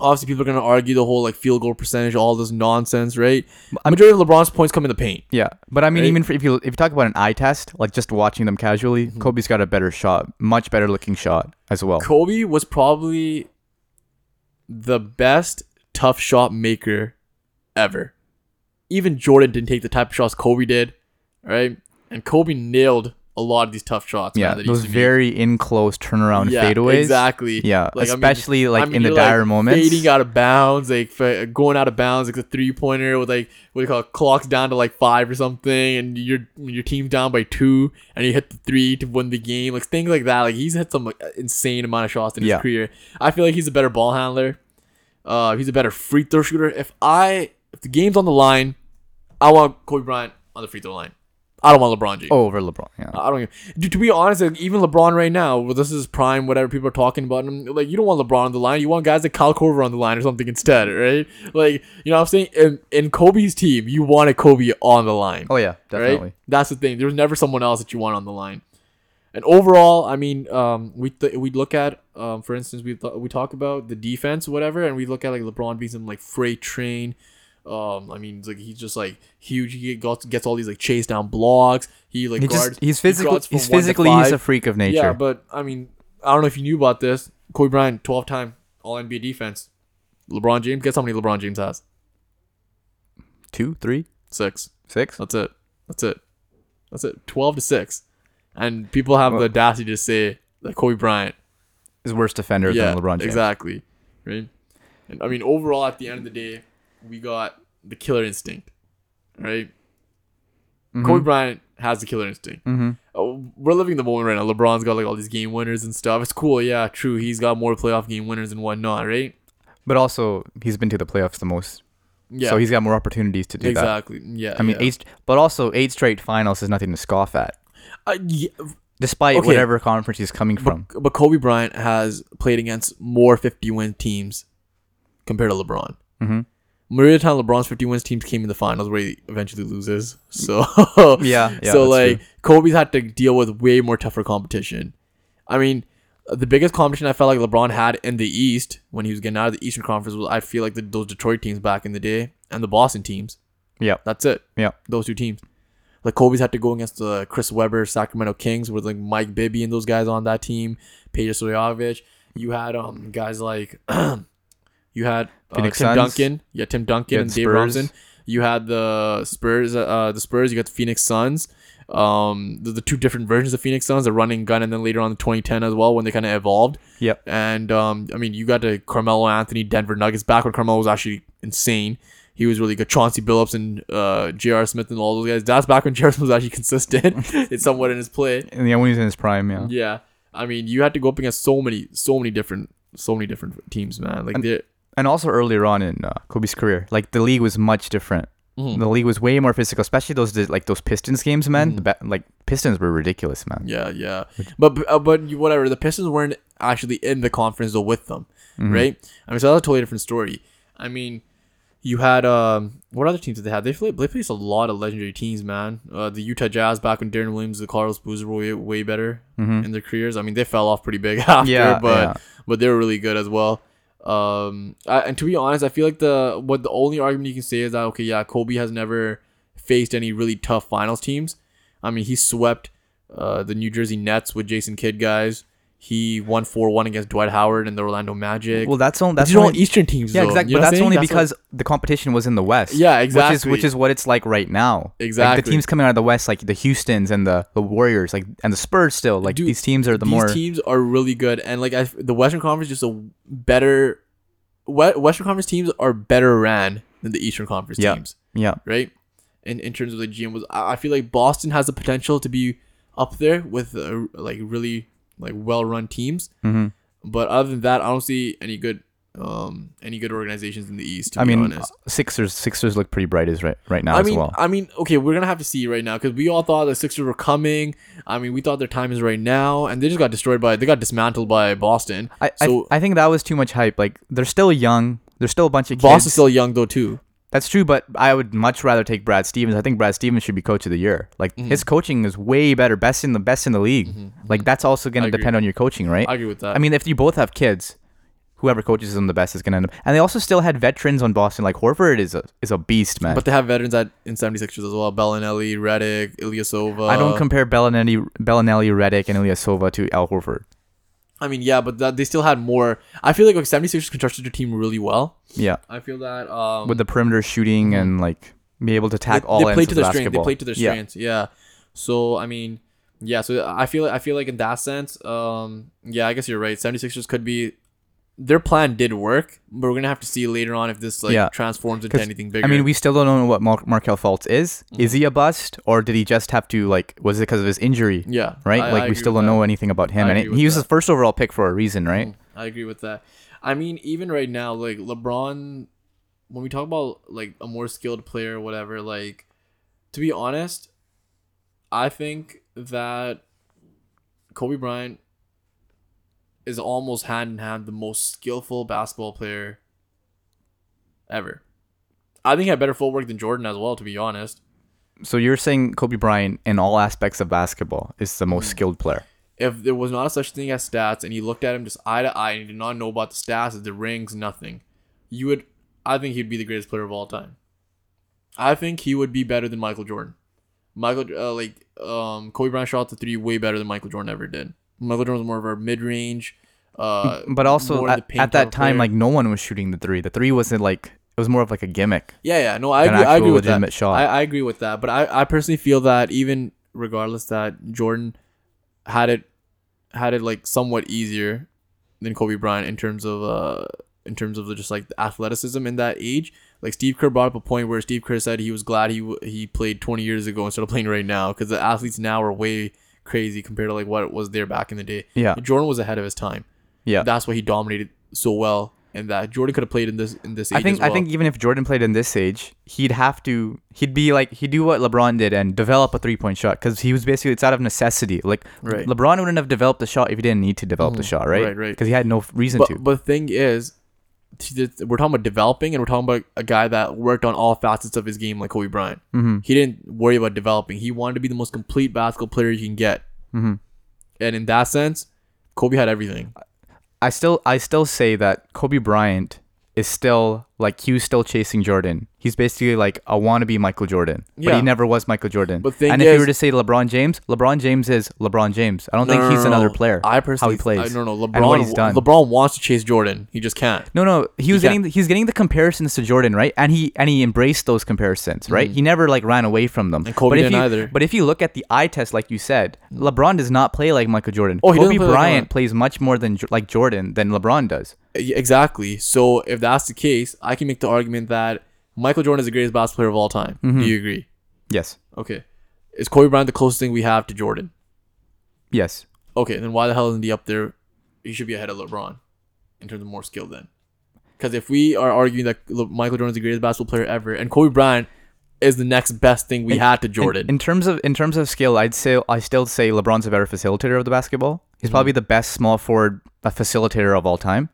obviously, people are gonna argue the whole like field goal percentage, all this nonsense, right? I'm- Majority of LeBron's points come in the paint. Yeah, but I mean, Right? even for, if you if you talk about an eye test, like just watching them casually, Mm-hmm. Kobe's got a better shot, much better looking shot as well. Kobe was probably the best tough shot maker ever. Even Jordan didn't take the type of shots Kobe did, right? And Kobe nailed a lot of these tough shots. Yeah, man, those used to make. very in close turnaround yeah, fadeaways. Exactly. Yeah, Like, I mean, especially like I mean, in the dire like, moments. Fading out of bounds, like going out of bounds, like the three pointer with like what do you call it, clocks down to like five or something, and your your team's down by two, and you hit the three to win the game, like things like that. Like he's hit some like, insane amount of shots in his Yeah. career. I feel like he's a better ball handler. Uh, he's a better free throw shooter. If I if the game's on the line, I want Kobe Bryant on the free throw line. I don't want LeBron James. over LeBron. Yeah. I don't. Dude, to be honest, like, even LeBron right now, well, this is prime, whatever people are talking about him. Like, you don't want LeBron on the line. You want guys like Kyle Korver on the line or something instead, right? Like, you know what I'm saying? In, in Kobe's team, you wanted Kobe on the line. oh yeah, definitely. Right? That's the thing. There's never someone else that you want on the line. And overall, I mean, um, we th- we look at, um, for instance, we th- we talk about the defense, whatever, and we look at like LeBron being some like freight train. Um, I mean, like he's just like huge. He gets, gets all these like chase down blocks. He like He guards. just he's he physical. He's physically he's a freak of nature. Yeah, but I mean, I don't know if you knew about this. Kobe Bryant, twelve time All NBA defense. LeBron James. Guess how many LeBron James has? Two, three, Six. six. That's it. That's it. That's it. Twelve to six. And people have the audacity to say that Kobe Bryant. Is worse defender Yeah, than LeBron James. exactly. Right. And I mean, overall, at the end of the day, we got the killer instinct. Right. Mhm. Kobe Bryant has the killer instinct. Mhm. Oh, we're living the moment right now. LeBron's got like all these game winners and stuff. It's cool, yeah, true. He's got more playoff game winners and whatnot, right? But also, he's been to the playoffs the most, Yeah, so he's got more opportunities to do that. exactly. Yeah, I mean, yeah. eight, but also eight straight finals is nothing to scoff at, Uh, yeah, despite Okay. whatever conference he's coming from. but, but Kobe Bryant has played against more 50 win teams compared to LeBron. hmm Of time, LeBron's 50 wins teams came in the finals where he eventually loses. So Yeah, yeah. so like true. Kobe's had to deal with way more tougher competition. I mean, the biggest competition I felt like LeBron had in the East when he was getting out of the Eastern Conference was I feel like the, those Detroit teams back in the day and the Boston teams. yeah, That's it. yeah. Those two teams. Like Kobe's had to go against the Chris Webber Sacramento Kings with like Mike Bibby and those guys on that team, Peja Stojakovic. You had um guys like you had uh, Tim Suns. Duncan, yeah, Tim Duncan and Dave. Robinson. You had the Spurs, uh, the Spurs. You got the Phoenix Suns. Um, the, the two different versions of Phoenix Suns, the running gun, and then later on the 2010 as well when they kind of evolved. Yep. And um, I mean, you got the Carmelo Anthony Denver Nuggets back when Carmelo was actually insane. He was really good. Chauncey Billups and uh, J.R. Smith and all those guys. That's back when J.R. Smith was actually consistent. it's somewhat in his play. And yeah, when he's in his prime, yeah. Yeah. I mean, you had to go up against so many, so many different, so many different teams, man. Like And- And also earlier on in uh, Kobe's career, like the league was much different. Mhm. The league was way more physical, especially those like those Pistons games, man. Mhm. The like Pistons were ridiculous, man. Yeah, yeah. But uh, but whatever. The Pistons weren't actually in the conference though with them, Mhm. right? I mean, so that's a totally different story. I mean, you had um, what other teams did they have? They played they faced a lot of legendary teams, man. Uh, the Utah Jazz back when Deron Williams, the Carlos Boozer were way, way better Mhm. in their careers. I mean, they fell off pretty big after, Yeah, but yeah. but they were really good as well. Um, I, and to be honest, I feel like the what the only argument you can say is that okay, yeah, Kobe has never faced any really tough finals teams. I mean, he swept uh, the New Jersey Nets with Jason Kidd guys. He won four one against Dwight Howard and the Orlando Magic. Well, that's only that's these are all Eastern teams. yeah, though, exactly. you know But that's only what- because the competition was in the West. Yeah, Which is exactly. which is what it's like right now. Like Exactly. the teams coming out of the West, like the Houston's and the, the Warriors, like and the Spurs, still like Dude, these teams are the these more. teams are really good, and like I, the Western Conference is just a better Western Conference teams are better ran than the Eastern Conference Yeah. teams, Yeah. right? In in terms of the GM was, I I feel like Boston has the potential to be up there with uh, like really like well run teams. hmm But other than that, I don't see any good um any good organizations in the East. To I be mean, honest. Sixers Sixers look pretty bright as right right now I as mean, well. I mean, okay, we're gonna have to see right now because we all thought the Sixers were coming. I mean, we thought their time is right now, and they just got destroyed by they got dismantled by Boston. I, so I I think that was too much hype. Like they're still young. They're still a bunch of kids. Boston's still young though too. That's true, but I would much rather take Brad Stevens. I think Brad Stevens should be coach of the year. Like Mm-hmm. his coaching is way better, best in the best in the league. Like that's also going to depend on your coaching, right? I agree with that. I mean, if you both have kids, whoever coaches them the best is going to end up. And they also still had veterans on Boston. Like Horford is a is a beast, man. but they have veterans at in 76ers as well. Belinelli, Redick, Ilyasova. I don't compare Belinelli, Belinelli, Redick, and Ilyasova to Al Horford. I mean, yeah, but that, they still had more. I feel like, like 76ers constructed their team really well. Yeah, I feel that um, with the perimeter shooting and like be able to attack they, all they ends played of to the their strength. They played to their Yeah. strengths. Yeah. So I mean, yeah. So I feel I feel like in that sense, um, yeah, I guess you're right. 76ers could be. Their plan did work, but we're gonna have to see later on if this like Yeah. transforms into anything bigger. I mean, we still don't know what Mar- Markelle Fultz is. Mm-hmm. Is he a bust, or did he just have to like? Was it because of his injury? yeah, Right, I- I like we still don't that. know anything about him, I and it, he was that. the first overall pick for a reason, right? Mm-hmm. I agree with that. I mean, even right now, like LeBron, when we talk about like a more skilled player, or whatever, like to be honest, I think that Kobe Bryant is almost hand in hand the most skillful basketball player ever. I think he had better footwork than Jordan as well, to be honest. So you're saying Kobe Bryant in all aspects of basketball is the most skilled player? If there was not such thing as stats and you looked at him just eye to eye and you did not know about the stats, the rings, nothing, you would I think he'd be the greatest player of all time. I think he would be better than Michael Jordan. Michael uh, like um Kobe Bryant shot the three way better than Michael Jordan ever did. Jordan was more of a mid range. Uh, But also more in the at, at that time, player. like no one was shooting the three. The three wasn't like it was more of like a gimmick. Yeah, yeah, no, I agree. I agree with that. shot. I, I agree with that. But I, I personally feel that even regardless that Jordan had it had it like somewhat easier than Kobe Bryant in terms of uh in terms of just like the athleticism in that age. Like Steve Kerr brought up a point where Steve Kerr said he was glad he he played 20 years ago instead of playing right now because the athletes now are way crazy compared to like what it was there back in the day. Yeah. Jordan was ahead of his time. Yeah. That's why he dominated so well. And that Jordan could have played in this in this age I think as well. I think even if Jordan played in this age, he'd have to he'd be like he'd do what LeBron did and develop a three point shot because he was basically it's out of necessity. Like Right. LeBron wouldn't have developed the shot if he didn't need to develop the mm-hmm. shot, right? Right, right. Because he had no reason but, to. but the thing is, we're talking about developing, and we're talking about a guy that worked on all facets of his game, like Kobe Bryant. mm-hmm. He didn't worry about developing. He wanted to be the most complete basketball player you can get, Mm-hmm. and in that sense, Kobe had everything. I still I still say that Kobe Bryant is still like was still chasing Jordan. He's basically like a wannabe Michael Jordan, but he never was Michael Jordan. But and if you were to say LeBron James, LeBron James is LeBron James. I don't think No, no, he's no, another no. player. I personally, how he plays I, no, no. and what LeBron, he's done. LeBron wants to chase Jordan. He just can't. No, no, he was He getting he's getting the comparisons to Jordan, right? And he and he embraced those comparisons, right? Mm-hmm. He never like ran away from them. And Kobe but if didn't you, either. But if you look at the eye test, like you said, LeBron does not play like Michael Jordan. Oh, Kobe play like Bryant LeBron. plays much more than like Jordan than LeBron does. Exactly. So if that's the case, I can make the argument that Michael Jordan is the greatest basketball player of all time. Mm-hmm. Do you agree? Yes, Okay. Is Kobe Bryant the closest thing we have to Jordan? yes. Okay, then why the hell isn't he up there? He should be ahead of LeBron in terms of more skill then. Because if we are arguing that Le- Michael Jordan is the greatest basketball player ever, and Kobe Bryant is the next best thing we In- had to Jordan, In, terms of in terms of skill, I'd say I still say LeBron's a better facilitator of the basketball. Mm-hmm. He's probably the best small forward facilitator of all time.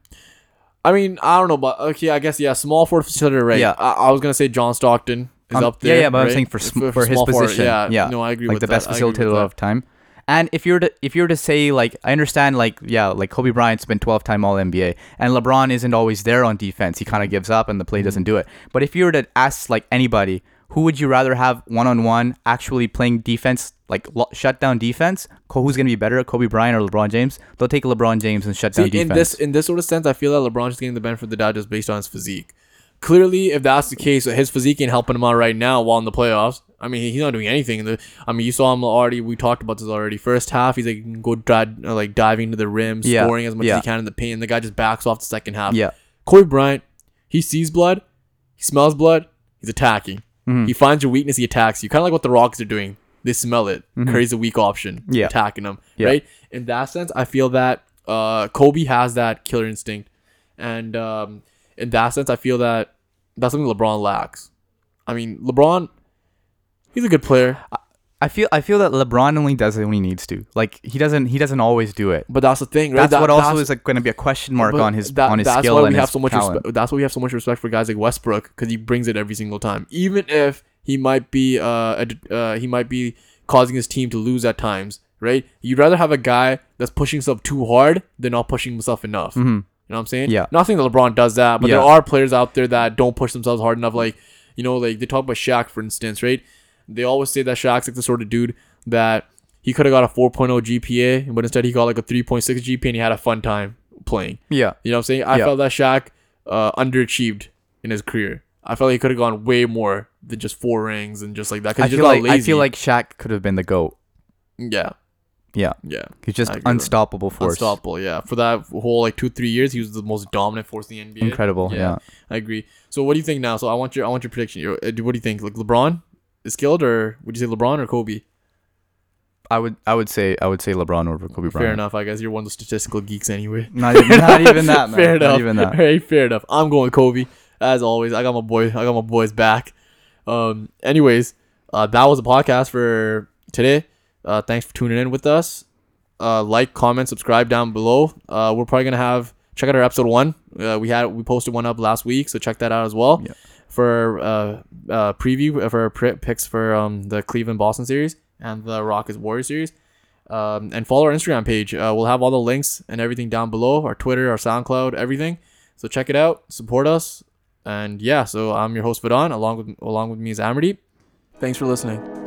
I mean, I don't know, but okay, I guess yeah, small forward facilitator, right? Yeah. I, I was gonna say John Stockton is Um, up there. Yeah, yeah, but I'm saying for sm- F- for, his forward, position, yeah, yeah, no, I agree like with the that. best facilitator of time. And if you're to if you're to say like I understand like yeah like Kobe Bryant's been 12 time All NBA and LeBron isn't always there on defense. He kind of gives up and the play Mm-hmm. doesn't do it. But if you were to ask like anybody who would you rather have one on one actually playing defense like lo- shut down defense? Who's gonna be better, Kobe Bryant or LeBron James? They'll take LeBron James and shut See, down defense. in this in this sort of sense, I feel that LeBron's just getting the benefit of the doubt just based on his physique. Clearly, if that's the case, his physique ain't helping him out right now while in the playoffs. I mean, he's not doing anything. In the, I mean, you saw him already. We talked about this already. First half, he's like go dri- uh, like diving to the rim, Yeah, scoring as much yeah. as he can in the paint. And the guy just backs off the second half. yeah, Kobe Bryant, he sees blood, he smells blood, he's attacking. Mhm. He finds your weakness, he attacks you. Kind of like what the Rockets are doing. They smell it. Curry's a weak option. Mm-hmm. Yeah. attacking them. Yeah. Right. In that sense, I feel that uh, Kobe has that killer instinct, and um, in that sense, I feel that that's something LeBron lacks. I mean, LeBron, he's a good player, I feel I feel that LeBron only does it when he needs to. Like he doesn't he doesn't always do it. but that's the thing. Right? That's That- what also that's- is like going to be a question mark on his that- on his that's skill why and we have so much talent. respect. That's why we have so much respect for guys like Westbrook because he brings it every single time, even if he might be uh, a, uh he might be causing his team to lose at times. Right? You'd rather have a guy that's pushing himself too hard than not pushing himself enough. You know what I'm saying? Yeah. Not saying that LeBron does that, but there are players out there that don't push themselves hard enough. Like, you know, like they talk about Shaq, for instance, right? They always say that Shaq's like the sort of dude that he could have got a 4.0 GPA, but instead he got like a 3.6 GPA and he had a fun time playing. Yeah. You know what I'm saying? I Yeah. felt that Shaq uh, underachieved in his career. I felt like he could have gone way more than just four rings and just like that. Cause I just feel like I feel like Shaq could have been the goat. yeah, Yeah. yeah, He's just I agree with that. unstoppable force. unstoppable. Yeah, for that whole like two three years, he was the most dominant force in the NBA. Incredible. Yeah. I agree. So what do you think now? So I want your I want your prediction. Uh, What do you think? Like LeBron is skilled, or would you say LeBron or Kobe? I would I would say I would say LeBron over Kobe Bryant. Fair enough. I guess you're one of the statistical geeks anyway. Not even, not even that, man. fair Not enough. even that. Fair enough. I'm going Kobe as always. I got my boy. I got my boys back. Um. Anyways, uh, that was the podcast for today. Uh, thanks for tuning in with us. Uh, like, comment, subscribe down below. Uh, we're probably gonna have check out our episode one. Uh, we had we posted one up last week, so check that out as well. Yeah. For uh, uh preview for our pri- picks for um the Cleveland Boston series and the Rockets Warriors series. Um, and follow our Instagram page. Uh, we'll have all the links and everything down below. Our Twitter, our SoundCloud, everything. So check it out. Support us. And yeah, so I'm your host Vidon. Along with along with me is Amardeep. Thanks for listening.